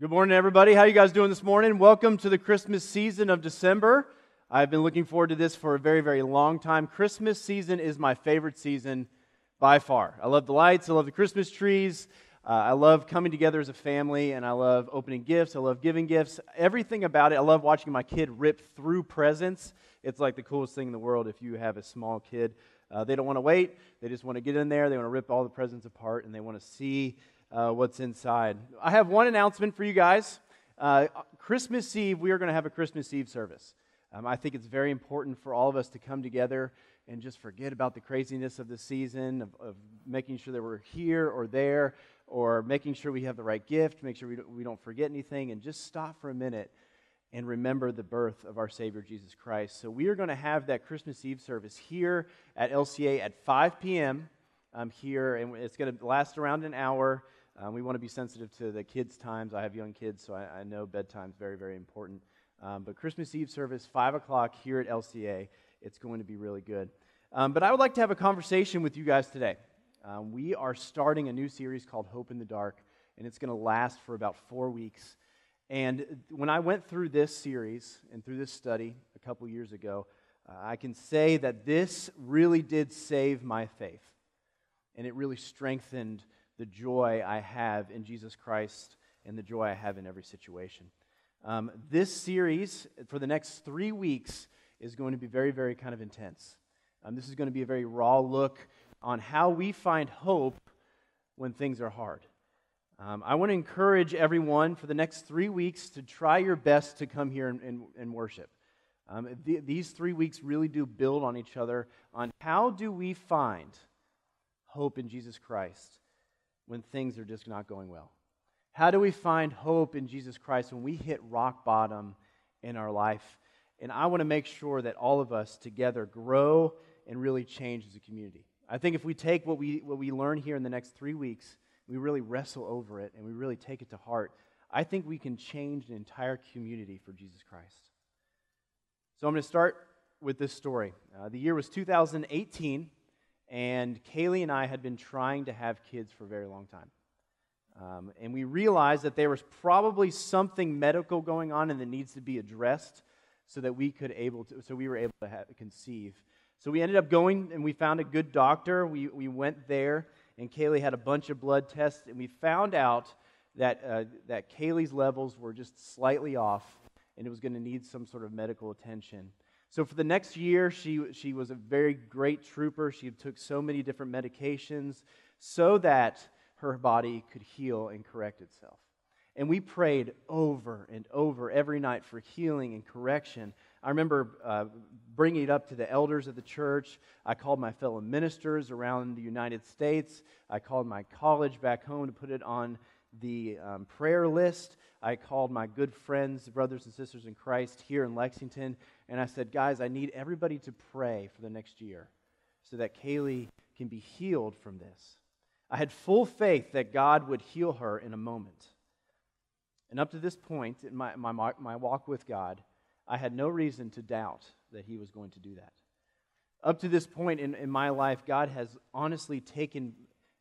Good morning, everybody. How you guys doing this morning? Welcome to the Christmas season of December. I've been looking forward to this for a very, very long time. Christmas season is my favorite season by far. I love the lights. I love the Christmas trees. Uh, I love coming together as a family, and I love opening gifts. I love giving gifts. Everything about it. I love watching my kid rip through presents. It's like the coolest thing in the world if you have a small kid. Uh, they don't want to wait. They just want to get in there. They want to rip all the presents apart, and they want to see uh, what's inside. I have one announcement for you guys. Uh, Christmas Eve, we are going to have a Christmas Eve service. Um, I think it's very important for all of us to come together and just forget about the craziness of the season, of, of making sure that we're here or there, or making sure we have the right gift, make sure we don't, we don't forget anything, and just stop for a minute and remember the birth of our Savior Jesus Christ. So we are going to have that Christmas Eve service here at LCA at 5 p.m. Um, here, and it's going to last around an hour. Um, we want to be sensitive to the kids' times. I have young kids, so I, I know bedtime's very, very important. Um, but Christmas Eve service, 5 o'clock here at LCA. It's going to be really good. Um, but I would like to have a conversation with you guys today. Um, we are starting a new series called Hope in the Dark, and it's going to last for about four weeks. And when I went through this series and through this study a couple years ago, uh, I can say that this really did save my faith. And it really strengthened the joy I have in Jesus Christ and the joy I have in every situation. Um, this series for the next three weeks is going to be very, very kind of intense. Um, this is going to be a very raw look on how we find hope when things are hard. Um, I want to encourage everyone for the next three weeks to try your best to come here and, and, and worship. Um, th- these three weeks really do build on each other on how do we find hope in Jesus Christ when things are just not going well? How do we find hope in Jesus Christ when we hit rock bottom in our life? And I want to make sure that all of us together grow and really change as a community. I think if we take what we, what we learn here in the next three weeks, we really wrestle over it and we really take it to heart, I think we can change an entire community for Jesus Christ. So I'm going to start with this story. Uh, the year was 2018. And Kaylee and I had been trying to have kids for a very long time. Um, and we realized that there was probably something medical going on and that needs to be addressed so that we could able to, so we were able to have, conceive. So we ended up going and we found a good doctor. We, we went there and Kaylee had a bunch of blood tests and we found out that, uh, that Kaylee's levels were just slightly off and it was going to need some sort of medical attention. So for the next year, she, she was a very great trooper. She took so many different medications so that her body could heal and correct itself. And we prayed over and over every night for healing and correction. I remember uh, bringing it up to the elders of the church. I called my fellow ministers around the United States. I called my college back home to put it on the um, prayer list. I called my good friends, brothers and sisters in Christ here in Lexington, and I said, guys, I need everybody to pray for the next year so that Kaylee can be healed from this. I had full faith that God would heal her in a moment. And up to this point in my, my, my walk with God, I had no reason to doubt that He was going to do that. Up to this point in, in my life, God has honestly taken,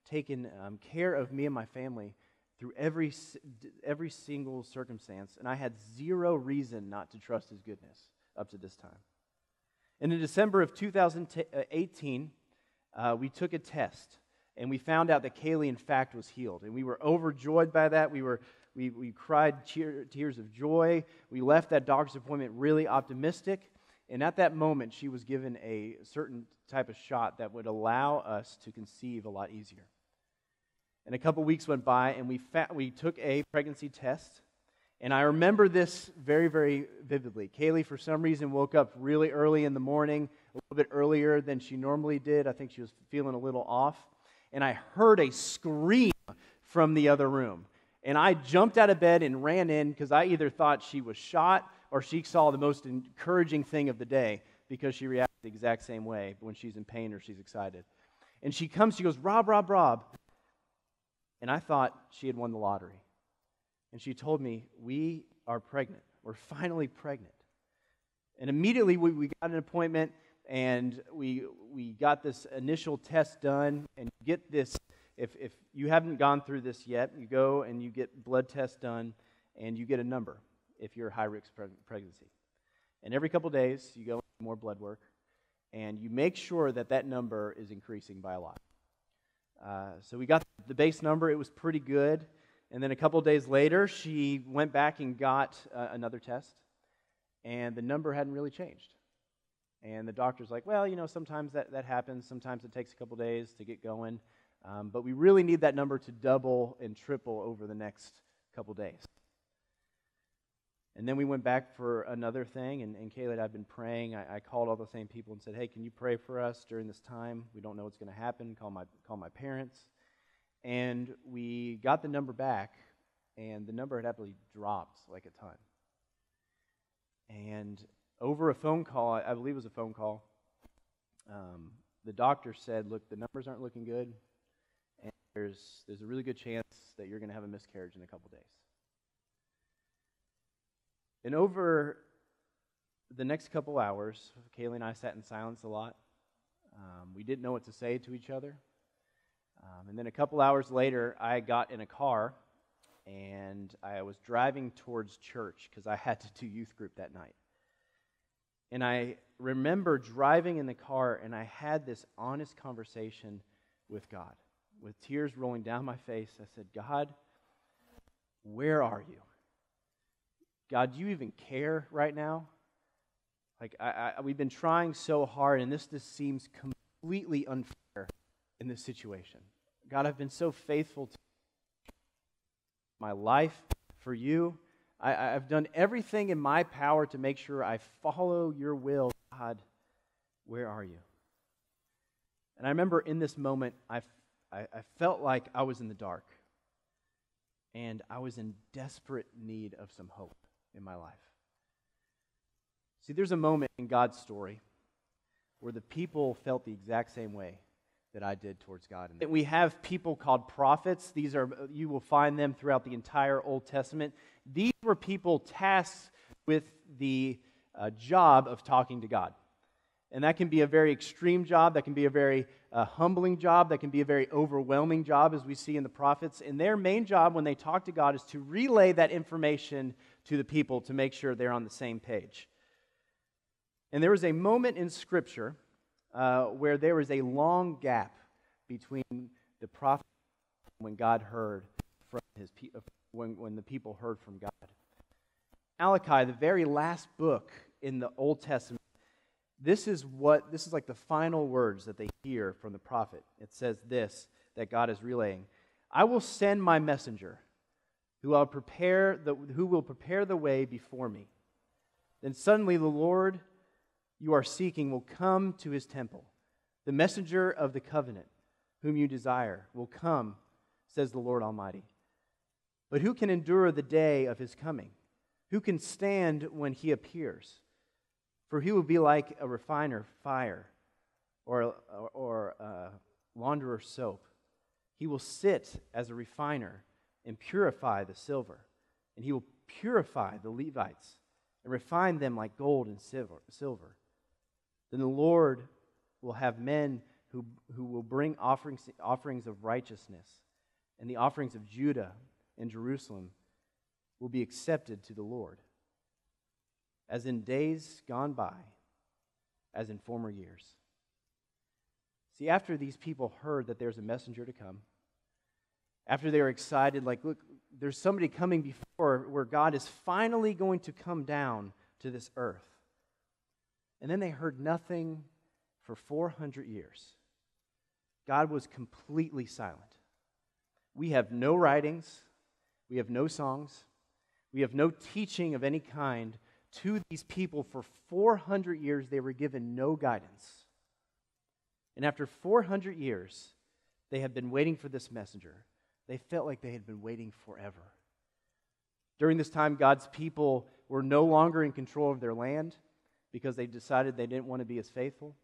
taken um, care of me and my family through every, every single circumstance, and I had zero reason not to trust His goodness up to this time. And in December of 2018, uh, we took a test and we found out that Kaylee, in fact, was healed. And we were overjoyed by that. We, were, we, we cried tear, tears of joy. We left that doctor's appointment really optimistic. And at that moment, she was given a certain type of shot that would allow us to conceive a lot easier. And a couple weeks went by, and we, fa- we took a pregnancy test and I remember this very, very vividly. Kaylee, for some reason, woke up really early in the morning, a little bit earlier than she normally did. I think she was feeling a little off. And I heard a scream from the other room. And I jumped out of bed and ran in because I either thought she was shot or she saw the most encouraging thing of the day because she reacted the exact same way when she's in pain or she's excited. And she comes, she goes, Rob, Rob, Rob. And I thought she had won the lottery and she told me, We are pregnant. We're finally pregnant. And immediately we, we got an appointment and we, we got this initial test done. And get this if, if you haven't gone through this yet, you go and you get blood tests done. and you get a number if you're high risk pregnancy. And every couple days, you go more blood work, and you make sure that that number is increasing by a lot. Uh, so we got the base number, it was pretty good. And then a couple days later, she went back and got uh, another test, and the number hadn't really changed. And the doctor's like, well, you know, sometimes that, that happens. Sometimes it takes a couple days to get going. Um, but we really need that number to double and triple over the next couple days. And then we went back for another thing, and, and Kayla I've been praying. I, I, called all the same people and said, Hey, can you pray for us during this time? We don't know what's going to happen. Call my, call my parents. And we got the number back, and the number had actually dropped like a ton. And over a phone call, I believe it was a phone call, um, the doctor said, Look, the numbers aren't looking good, and there's, there's a really good chance that you're going to have a miscarriage in a couple days. And over the next couple hours, Kaylee and I sat in silence a lot. Um, we didn't know what to say to each other. Um, and then a couple hours later, I got in a car and I was driving towards church because I had to do youth group that night. And I remember driving in the car and I had this honest conversation with God. With tears rolling down my face, I said, God, where are you? God, do you even care right now? Like, I, I, we've been trying so hard, and this just seems completely unfair in this situation. God, I've been so faithful to my life for you. I, have done everything in my power to make sure I follow your will. God, where are you? And I remember in this moment, I, I, I felt like I was in the dark, and I was in desperate need of some hope in my life. See, there's a moment in God's story where the people felt the exact same way that I did towards God. And we have people called prophets. These are you will find them throughout the entire Old Testament. These were people tasked with the uh, job of talking to God. And that can be a very extreme job, that can be a very uh, humbling job, that can be a very overwhelming job, as we see in the prophets. And their main job when they talk to God is to relay that information to the people to make sure they're on the same page. And there was a moment in Scripture uh, where there was a long gap between the prophet when God heard from his people, when, when the people heard from God. Malachi, the very last book in the Old Testament, this is what this is like the final words that they hear from the prophet. It says this that God is relaying. I will send my messenger who will prepare the, who will prepare the way before me. Then suddenly the Lord you are seeking will come to his temple. The messenger of the covenant, whom you desire, will come, says the Lord Almighty. But who can endure the day of his coming? Who can stand when he appears? For he will be like a refiner fire or, or, or uh, a launderer soap. He will sit as a refiner and purify the silver. And he will purify the Levites and refine them like gold and silver. Then the Lord will have men who, who will bring offerings, offerings of righteousness, and the offerings of Judah and Jerusalem will be accepted to the Lord, as in days gone by, as in former years. See, after these people heard that there's a messenger to come, after they were excited, like, look, there's somebody coming before where God is finally going to come down to this earth. And then they heard nothing for 400 years. God was completely silent. We have no writings, we have no songs, we have no teaching of any kind to these people for 400 years. They were given no guidance. And after 400 years, they had been waiting for this messenger. They felt like they had been waiting forever. During this time, God's people were no longer in control of their land because they decided they didn't want to be as faithful.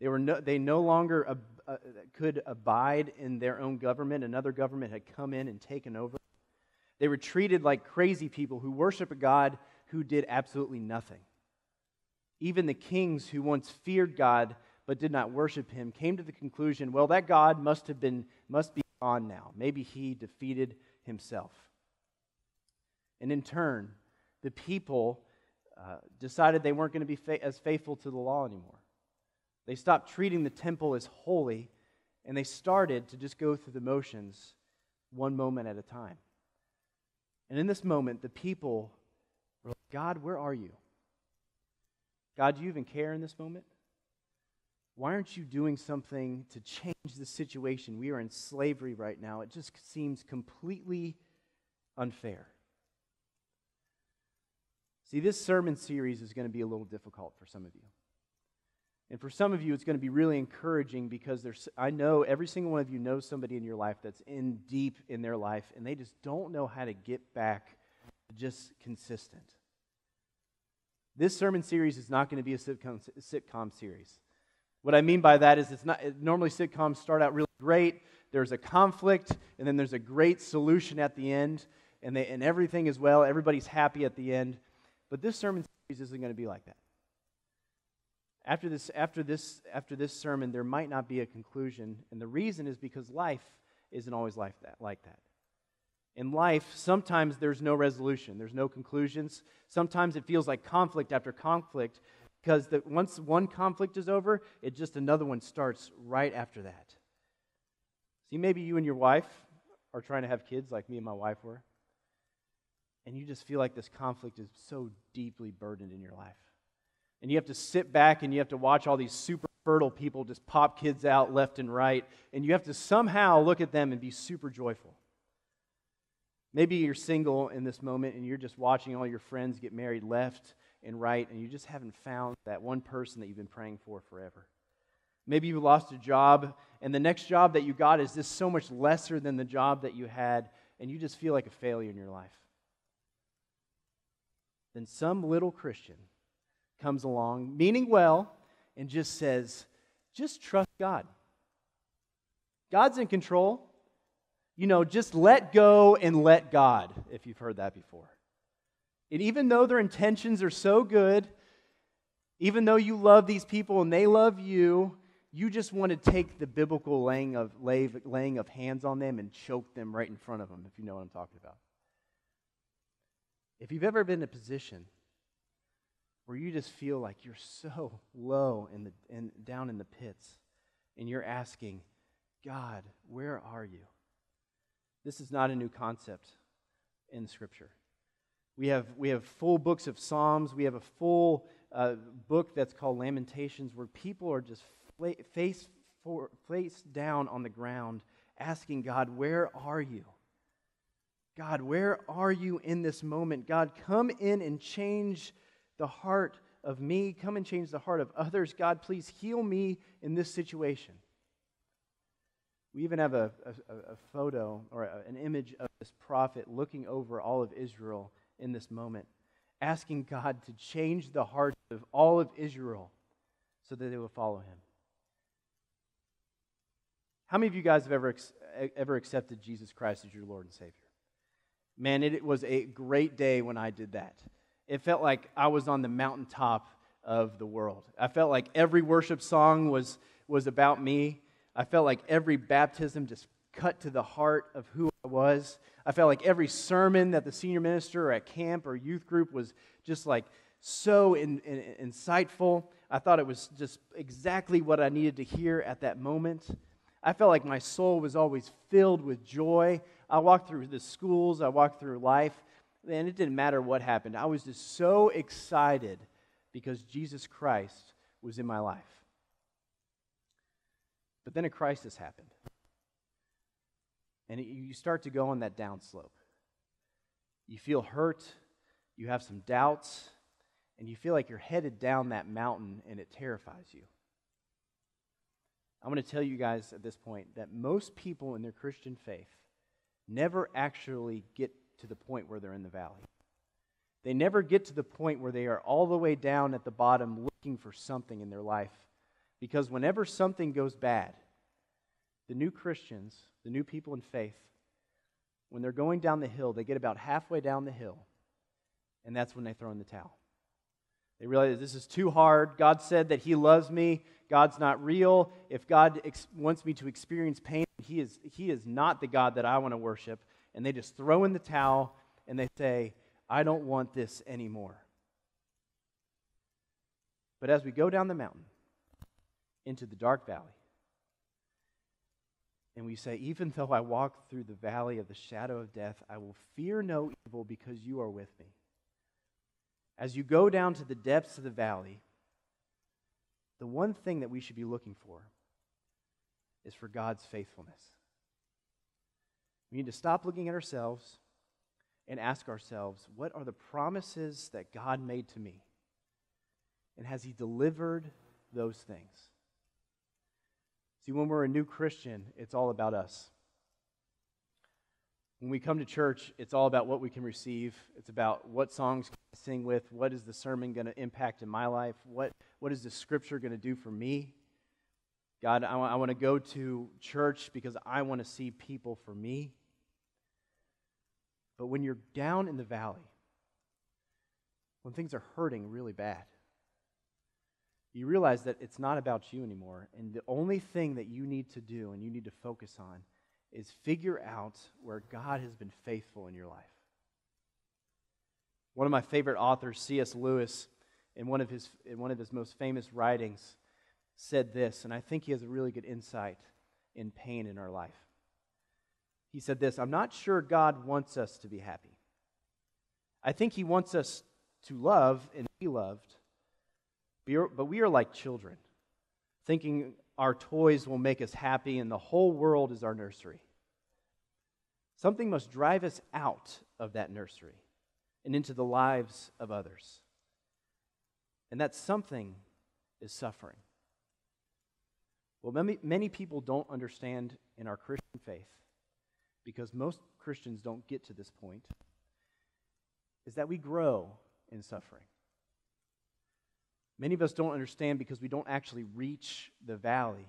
They, were no, they no longer ab, uh, could abide in their own government. Another government had come in and taken over. They were treated like crazy people who worship a God who did absolutely nothing. Even the kings who once feared God but did not worship him came to the conclusion, well, that God must have been must be gone now. Maybe he defeated himself. And in turn, the people uh, decided they weren't going to be fa- as faithful to the law anymore. They stopped treating the temple as holy, and they started to just go through the motions one moment at a time. And in this moment, the people were like, God, where are you? God, do you even care in this moment? Why aren't you doing something to change the situation? We are in slavery right now. It just seems completely unfair. See, this sermon series is going to be a little difficult for some of you. And for some of you, it's going to be really encouraging because there's, I know every single one of you knows somebody in your life that's in deep in their life, and they just don't know how to get back just consistent. This sermon series is not going to be a sitcom, sitcom series. What I mean by that is it's not normally sitcoms start out really great, there's a conflict, and then there's a great solution at the end, and, they, and everything is well, everybody's happy at the end. But this sermon series isn't going to be like that. After this, after, this, after this sermon, there might not be a conclusion. And the reason is because life isn't always like that. Like that. In life, sometimes there's no resolution, there's no conclusions. Sometimes it feels like conflict after conflict because the, once one conflict is over, it just another one starts right after that. See, maybe you and your wife are trying to have kids like me and my wife were, and you just feel like this conflict is so deeply burdened in your life and you have to sit back and you have to watch all these super fertile people just pop kids out left and right, and you have to somehow look at them and be super joyful. Maybe you're single in this moment and you're just watching all your friends get married left and right, and you just haven't found that one person that you've been praying for forever. Maybe you lost a job, and the next job that you got is just so much lesser than the job that you had, and you just feel like a failure in your life. Then some little Christian comes along, meaning well, and just says, just trust God. God's in control. You know, just let go and let God, if you've heard that before. And even though their intentions are so good, even though you love these people and they love you, you just want to take the biblical laying of, laying of hands on them and choke them right in front of them, if you know what I'm talking about. If you've ever been in a position where you just feel like you're so low in the, in, down in the pits and you're asking, God, where are you? This is not a new concept in Scripture. We have, we have full books of Psalms. We have a full uh, book that's called Lamentations where people are just face, for, face down on the ground asking God, Where are you? God, where are you in this moment? God, come in and change the heart of me. Come and change the heart of others. God, please heal me in this situation. We even have a, a, a photo or a, an image of this prophet looking over all of Israel in this moment, asking God to change the hearts of all of Israel so that they will follow him. How many of you guys have ever, ever accepted Jesus Christ as your Lord and Savior? Man, it was a great day when I did that it felt like I was on the mountaintop of the world. I felt like every worship song was, was about me. I felt like every baptism just cut to the heart of who I was. I felt like every sermon that the senior minister or at camp or youth group was just like so in, in, insightful. I thought it was just exactly what I needed to hear at that moment. I felt like my soul was always filled with joy. I walked through the schools, I walked through life, and it didn't matter what happened. I was just so excited because Jesus Christ was in my life. But then a crisis happened. And you start to go on that downslope. You feel hurt, you have some doubts, and you feel like you're headed down that mountain and it terrifies you. I'm going to tell you guys at this point that most people in their Christian faith never actually get to the point where they're in the valley. They never get to the point where they are all the way down at the bottom looking for something in their life. Because whenever something goes bad, the new Christians, the new people in faith, when they're going down the hill, they get about halfway down the hill, and that's when they throw in the towel. They realize this is too hard. God said that He loves me. God's not real. If God ex- wants me to experience pain, he is, he is not the God that I want to worship and they just throw in the towel and they say, I don't want this anymore. But as we go down the mountain into the dark valley, and we say, Even though I walk through the valley of the shadow of death, I will fear no evil because you are with me. As you go down to the depths of the valley, the one thing that we should be looking for is for God's faithfulness. We need to stop looking at ourselves and ask ourselves, what are the promises that God made to me? And has He delivered those things? See, when we're a new Christian, it's all about us. When we come to church, it's all about what we can receive. It's about what songs sing with, what is the sermon going to impact in my life, what, what is the scripture going to do for me. God, I, I want to go to church because I want to see people for me. But when you're down in the valley, when things are hurting really bad, you realize that it's not about you anymore. And the only thing that you need to do and you need to focus on is figure out where God has been faithful in your life. One of my favorite authors, C.S. Lewis, in one of his, in one of his most famous writings, said this, and I think he has a really good insight in pain in our life. He said this I'm not sure God wants us to be happy. I think he wants us to love and be loved but we are like children, thinking our toys will make us happy and the whole world is our nursery. Something must drive us out of that nursery and into the lives of others. And that something is suffering. Well, many, many people don't understand in our Christian faith, because most Christians don't get to this point, is that we grow in suffering. Many of us don't understand because we don't actually reach the valley,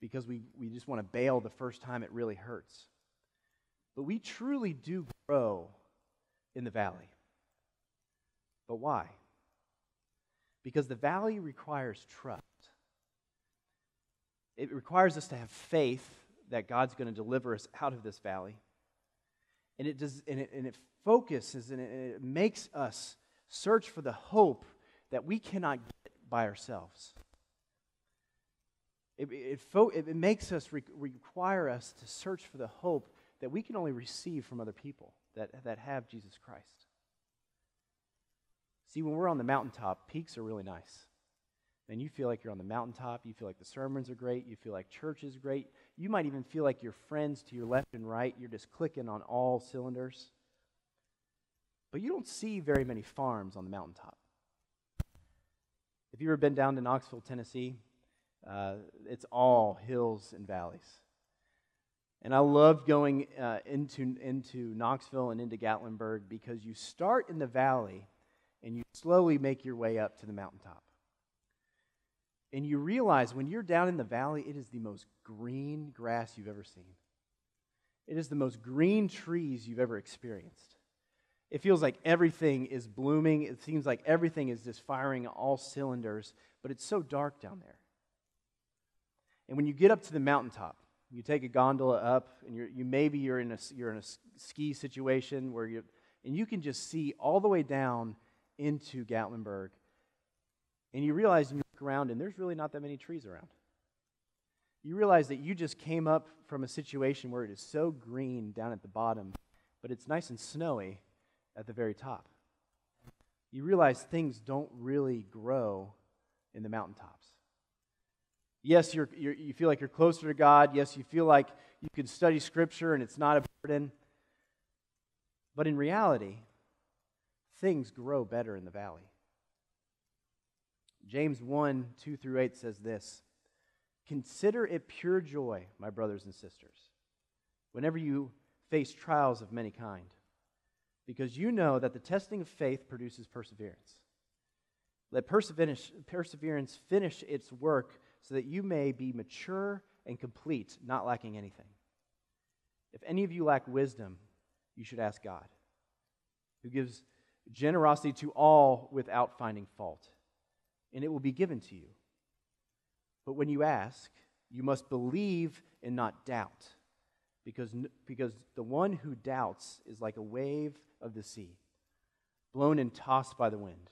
because we, we just want to bail the first time it really hurts. But we truly do grow in the valley. But why? Because the valley requires trust. It requires us to have faith that God's going to deliver us out of this valley. And it, does, and it, and it focuses and it, it makes us search for the hope that we cannot get by ourselves. It, it, fo- it makes us re- require us to search for the hope that we can only receive from other people that, that have Jesus Christ. See, when we're on the mountaintop, peaks are really nice. And you feel like you're on the mountaintop. You feel like the sermons are great. You feel like church is great. You might even feel like your friends to your left and right, you're just clicking on all cylinders. But you don't see very many farms on the mountaintop. If you've ever been down to Knoxville, Tennessee, uh, it's all hills and valleys. And I love going uh, into, into Knoxville and into Gatlinburg because you start in the valley and you slowly make your way up to the mountaintop. And you realize when you're down in the valley, it is the most green grass you've ever seen. It is the most green trees you've ever experienced. It feels like everything is blooming. It seems like everything is just firing all cylinders, but it's so dark down there. And when you get up to the mountaintop, you take a gondola up, and you're, you maybe you're in a you're in a ski situation where you and you can just see all the way down into Gatlinburg, and you realize you look around, and there's really not that many trees around. You realize that you just came up from a situation where it is so green down at the bottom, but it's nice and snowy at the very top. You realize things don't really grow in the mountaintops. Yes, you're, you're, you feel like you're closer to God. Yes, you feel like you can study Scripture and it's not a burden. But in reality, things grow better in the valley. James 1 2 through 8 says this Consider it pure joy, my brothers and sisters, whenever you face trials of many kind because you know that the testing of faith produces perseverance. Let perseverance finish its work so that you may be mature and complete, not lacking anything. If any of you lack wisdom, you should ask God, who gives generosity to all without finding fault, and it will be given to you. But when you ask, you must believe and not doubt because, because the one who doubts is like a wave of the sea, blown and tossed by the wind.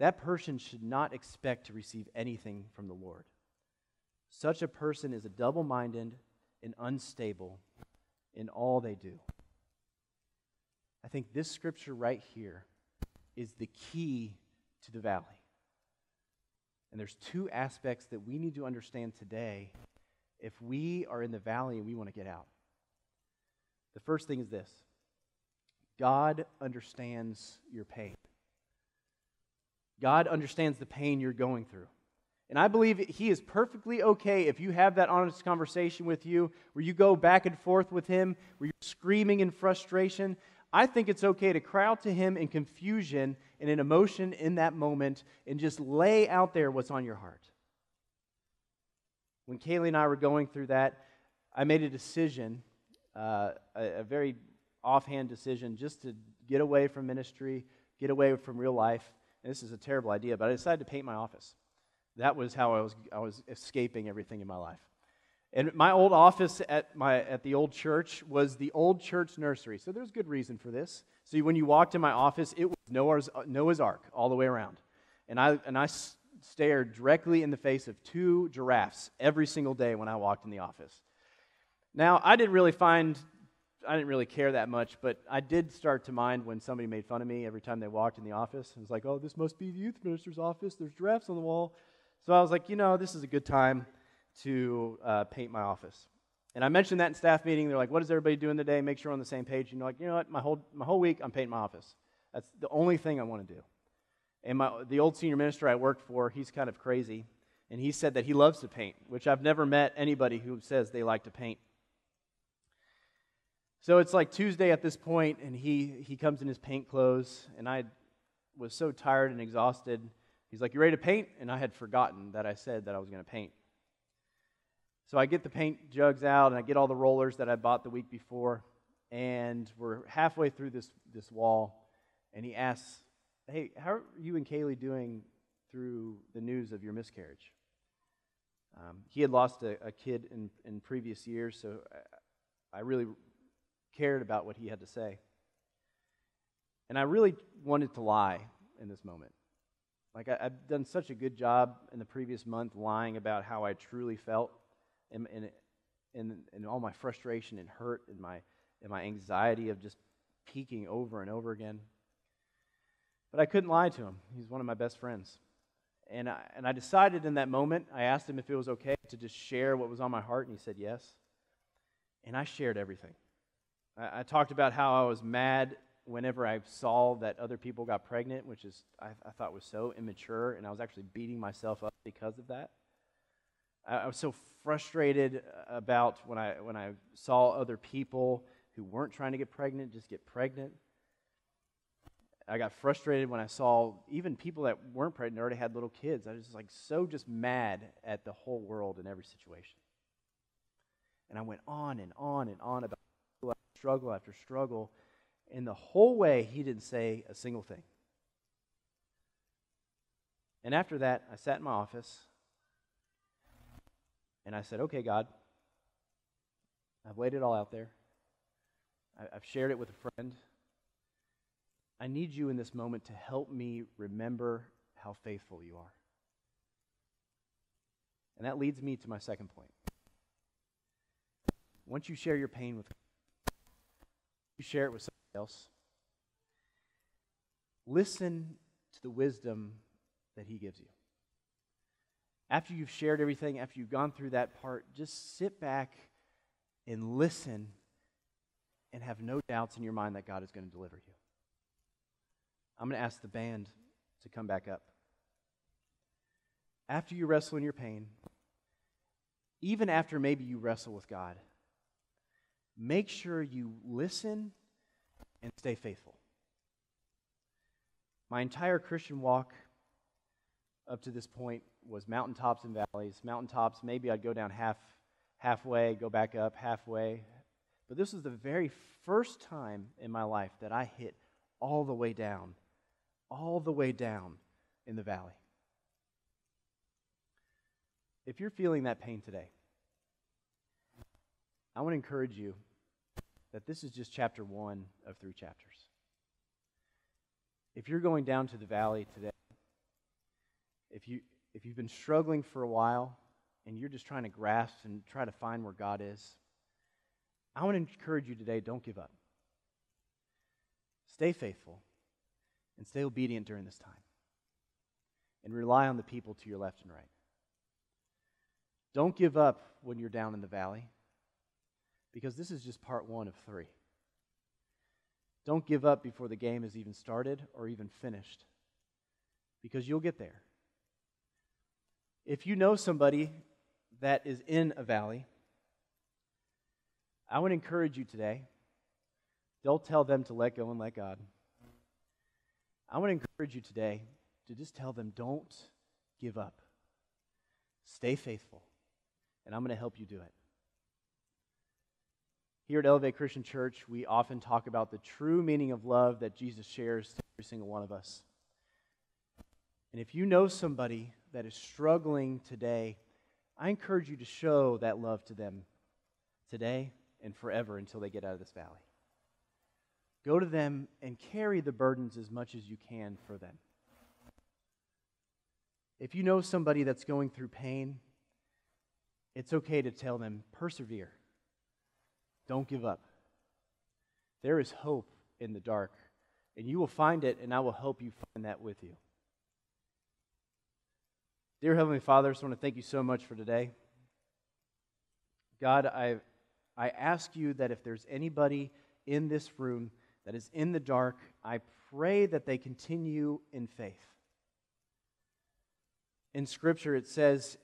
That person should not expect to receive anything from the Lord. Such a person is a double minded and unstable in all they do. I think this scripture right here is the key to the valley. And there's two aspects that we need to understand today if we are in the valley and we want to get out. The first thing is this God understands your pain. God understands the pain you're going through. And I believe He is perfectly okay if you have that honest conversation with you, where you go back and forth with Him, where you're screaming in frustration. I think it's okay to cry out to Him in confusion and in emotion in that moment and just lay out there what's on your heart. When Kaylee and I were going through that, I made a decision, uh, a, a very offhand decision, just to get away from ministry, get away from real life. And this is a terrible idea, but I decided to paint my office. That was how I was, I was escaping everything in my life. And my old office at, my, at the old church was the old church nursery. So there's good reason for this. So when you walked in my office, it was Noah's, Noah's Ark all the way around. And I, and I stared directly in the face of two giraffes every single day when I walked in the office. Now, I didn't really find, I didn't really care that much, but I did start to mind when somebody made fun of me every time they walked in the office. It was like, oh, this must be the youth minister's office. There's giraffes on the wall. So I was like, you know, this is a good time to uh, paint my office. And I mentioned that in staff meeting. They're like, what is everybody doing today? Make sure we're on the same page. And You know, like, you know what? My whole, my whole week, I'm painting my office. That's the only thing I want to do. And my, the old senior minister I worked for, he's kind of crazy. And he said that he loves to paint, which I've never met anybody who says they like to paint. So it's like Tuesday at this point, and he, he comes in his paint clothes, and I was so tired and exhausted He's like, You ready to paint? And I had forgotten that I said that I was going to paint. So I get the paint jugs out and I get all the rollers that I bought the week before. And we're halfway through this, this wall. And he asks, Hey, how are you and Kaylee doing through the news of your miscarriage? Um, he had lost a, a kid in, in previous years, so I, I really cared about what he had to say. And I really wanted to lie in this moment. Like, I, have done such a good job in the previous month lying about how I truly felt and, and, and, and all my frustration and hurt and my, and my anxiety of just peaking over and over again. But I couldn't lie to him. He's one of my best friends. And I, and I decided in that moment, I asked him if it was okay to just share what was on my heart, and he said yes. And I shared everything. I, I talked about how I was mad whenever I saw that other people got pregnant, which is I, I, thought was so immature, and I was actually beating myself up because of that. I, I was so frustrated about when I when I saw other people who weren't trying to get pregnant just get pregnant. I got frustrated when I saw even people that weren't pregnant already had little kids. I was just like so just mad at the whole world in every situation. And I went on and on and on about struggle after struggle and the whole way, he didn't say a single thing. And after that, I sat in my office and I said, Okay, God, I've laid it all out there. I've shared it with a friend. I need you in this moment to help me remember how faithful you are. And that leads me to my second point. Once you share your pain with you share it with somebody else. Listen to the wisdom that He gives you. After you've shared everything, after you've gone through that part, just sit back and listen and have no doubts in your mind that God is going to deliver you. I'm going to ask the band to come back up. After you wrestle in your pain, even after maybe you wrestle with God, make sure you listen and stay faithful. My entire Christian walk up to this point was mountaintops and valleys. Mountaintops, maybe I'd go down half, halfway, go back up halfway. But this was the very first time in my life that I hit all the way down, all the way down in the valley. If you're feeling that pain today, I want to encourage you that this is just chapter one of three chapters. If you're going down to the valley today, if, you, if you've been struggling for a while and you're just trying to grasp and try to find where God is, I want to encourage you today don't give up. Stay faithful and stay obedient during this time. And rely on the people to your left and right. Don't give up when you're down in the valley because this is just part one of three. Don't give up before the game is even started or even finished because you'll get there. If you know somebody that is in a valley, I would encourage you today. Don't tell them to let go and let God. I to encourage you today to just tell them don't give up. Stay faithful, and I'm going to help you do it. Here at Elevate Christian Church, we often talk about the true meaning of love that Jesus shares to every single one of us. And if you know somebody that is struggling today, I encourage you to show that love to them today and forever until they get out of this valley. Go to them and carry the burdens as much as you can for them. If you know somebody that's going through pain, it's okay to tell them, persevere. Don't give up. There is hope in the dark, and you will find it, and I will help you find that with you. Dear Heavenly Father, I just want to thank you so much for today. God, I, I ask you that if there's anybody in this room that is in the dark, I pray that they continue in faith. In Scripture, it says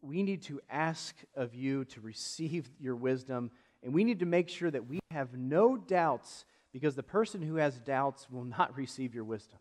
we need to ask of you to receive your wisdom and we need to make sure that we have no doubts because the person who has doubts will not receive your wisdom.